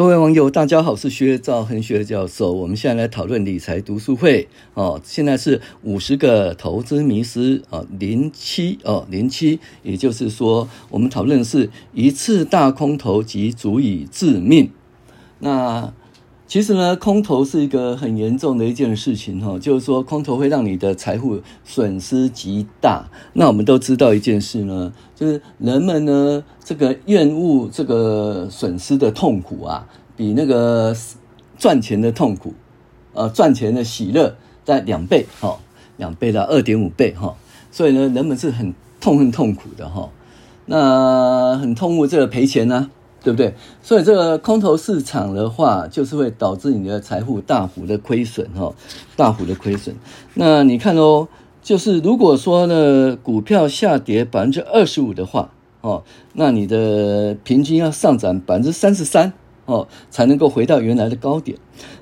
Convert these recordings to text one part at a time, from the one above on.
各位网友，大家好，我是薛兆恒薛教授。我们现在来讨论理财读书会哦。现在是五十个投资迷思哦，零七哦，零七，也就是说，我们讨论是一次大空头即足以致命。那其实呢，空头是一个很严重的一件事情哈，就是说空头会让你的财富损失极大。那我们都知道一件事呢，就是人们呢，这个厌恶这个损失的痛苦啊，比那个赚钱的痛苦，呃，赚钱的喜乐在两倍哈，两倍到二点五倍哈。所以呢，人们是很痛恨痛苦的哈，那很痛恶这个赔钱呢。对不对？所以这个空头市场的话，就是会导致你的财富大幅的亏损，哈，大幅的亏损。那你看哦，就是如果说呢，股票下跌百分之二十五的话，哦，那你的平均要上涨百分之三十三。哦，才能够回到原来的高点。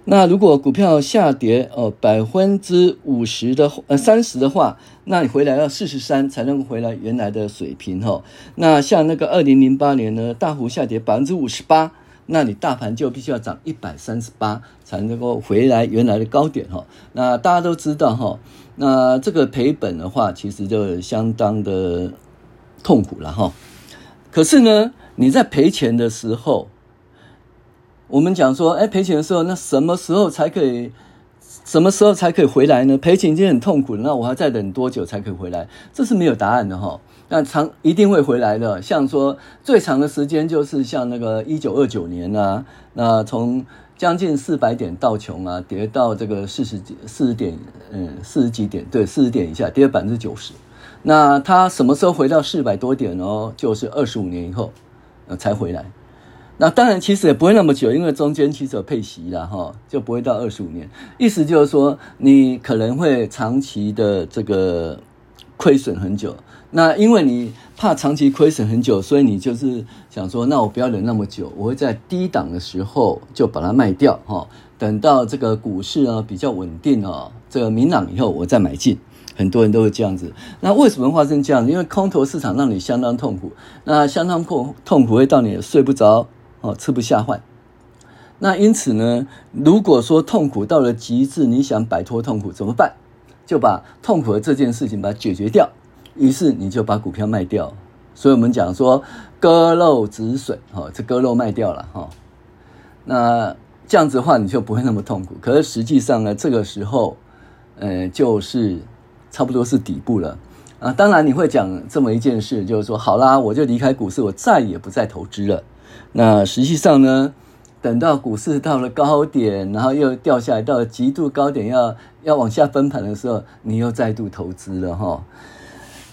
那如果股票下跌哦百分之五十的呃三十的话，那你回来要四十三才能够回来原来的水平哈。那像那个二零零八年呢，大幅下跌百分之五十八，那你大盘就必须要涨一百三十八才能够回来原来的高点哈。那大家都知道哈，那这个赔本的话，其实就相当的痛苦了哈。可是呢，你在赔钱的时候。我们讲说，哎，赔钱的时候，那什么时候才可以？什么时候才可以回来呢？赔钱已经很痛苦了，那我还再等多久才可以回来？这是没有答案的哈。那长一定会回来的。像说最长的时间就是像那个一九二九年啊，那从将近四百点到穷啊，跌到这个四十几、四十点，嗯，四十几点，对，四十点以下，跌了百分之九十。那它什么时候回到四百多点哦？就是二十五年以后，呃，才回来。那当然，其实也不会那么久，因为中间其实有配息了哈，就不会到二十五年。意思就是说，你可能会长期的这个亏损很久。那因为你怕长期亏损很久，所以你就是想说，那我不要忍那么久，我会在低档的时候就把它卖掉哈，等到这个股市啊比较稳定哦，这个明朗以后我再买进。很多人都会这样子。那为什么发生这样？因为空头市场让你相当痛苦，那相当痛痛苦会到你睡不着。哦，吃不下饭。那因此呢，如果说痛苦到了极致，你想摆脱痛苦怎么办？就把痛苦的这件事情把它解决掉。于是你就把股票卖掉。所以我们讲说割肉止损，哈，这割肉卖掉了，哈。那这样子的话，你就不会那么痛苦。可是实际上呢，这个时候，呃，就是差不多是底部了啊。当然你会讲这么一件事，就是说，好啦，我就离开股市，我再也不再投资了。那实际上呢，等到股市到了高点，然后又掉下来到了极度高点要，要往下分盘的时候，你又再度投资了哈。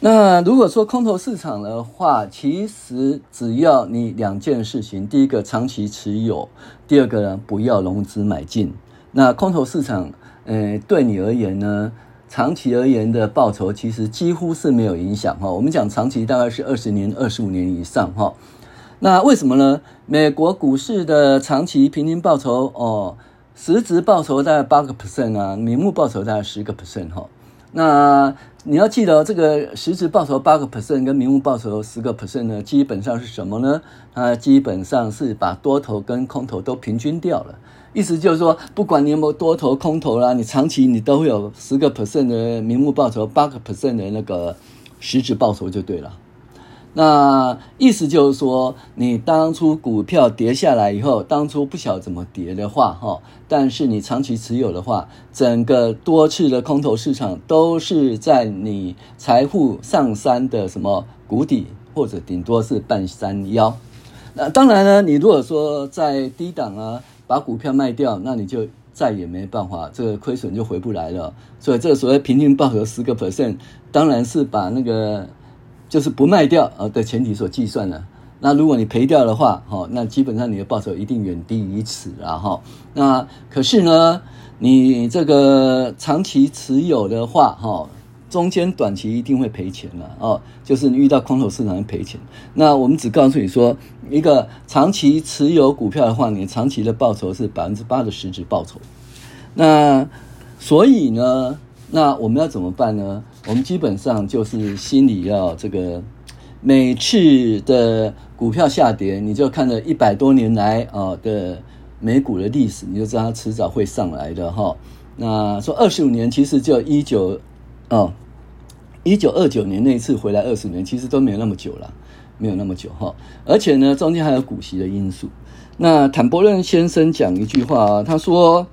那如果说空头市场的话，其实只要你两件事情：第一个长期持有，第二个呢不要融资买进。那空头市场，呃，对你而言呢，长期而言的报酬其实几乎是没有影响哈。我们讲长期大概是二十年、二十五年以上哈。那为什么呢？美国股市的长期平均报酬哦，实质报酬大概八个 percent 啊，名目报酬大概十个 percent 哈。那你要记得，这个实质报酬八个 percent 跟名目报酬十个 percent 呢，基本上是什么呢？它基本上是把多头跟空头都平均掉了。意思就是说，不管你有没有多头空头啦，你长期你都会有十个 percent 的名目报酬，八个 percent 的那个实质报酬就对了。那意思就是说，你当初股票跌下来以后，当初不晓怎么跌的话，哈，但是你长期持有的话，整个多次的空头市场都是在你财富上山的什么谷底，或者顶多是半山腰。那当然呢，你如果说在低档啊，把股票卖掉，那你就再也没办法，这个亏损就回不来了。所以这个所谓平均报酬十个 percent，当然是把那个。就是不卖掉啊的前提所计算的。那如果你赔掉的话，哈，那基本上你的报酬一定远低于此了哈。那可是呢，你这个长期持有的话，哈，中间短期一定会赔钱了哦。就是你遇到空头市场赔钱。那我们只告诉你说，一个长期持有股票的话，你长期的报酬是百分之八的实质报酬。那所以呢，那我们要怎么办呢？我们基本上就是心里要这个，每次的股票下跌，你就看了一百多年来啊的美股的历史，你就知道它迟早会上来的哈。那说二十五年，其实就一九哦，一九二九年那一次回来二十年，其实都没有那么久了，没有那么久哈。而且呢，中间还有股息的因素。那坦伯伦先生讲一句话，他说：“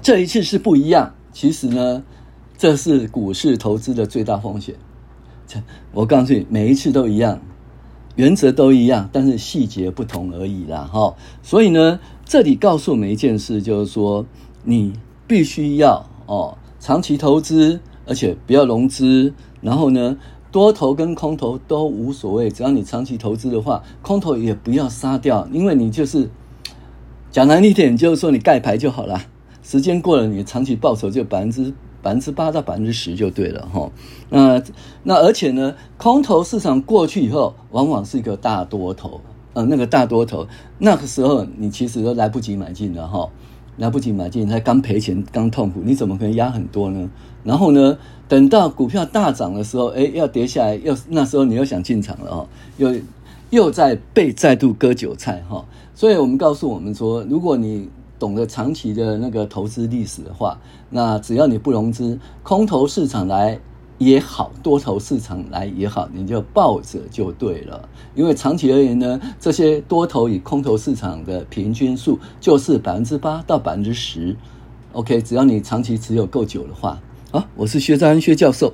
这一次是不一样。其实呢，这是股市投资的最大风险。我告诉你，每一次都一样，原则都一样，但是细节不同而已啦。哈，所以呢，这里告诉我们一件事，就是说。”你必须要哦，长期投资，而且不要融资。然后呢，多头跟空头都无所谓，只要你长期投资的话，空头也不要杀掉，因为你就是讲难听点，就是说你盖牌就好了。时间过了，你长期报酬就百分之百分之八到百分之十就对了哈。那那而且呢，空头市场过去以后，往往是一个大多头，呃，那个大多头，那个时候你其实都来不及买进了哈。来不及买进，才刚赔钱，刚痛苦，你怎么可能压很多呢？然后呢，等到股票大涨的时候，哎，要跌下来，又那时候你又想进场了哦，又又在被再度割韭菜哈。所以我们告诉我们说，如果你懂得长期的那个投资历史的话，那只要你不融资，空头市场来。也好，多头市场来也好，你就抱着就对了。因为长期而言呢，这些多头与空头市场的平均数就是百分之八到百分之十。OK，只要你长期持有够久的话，好，我是薛兆亨薛教授。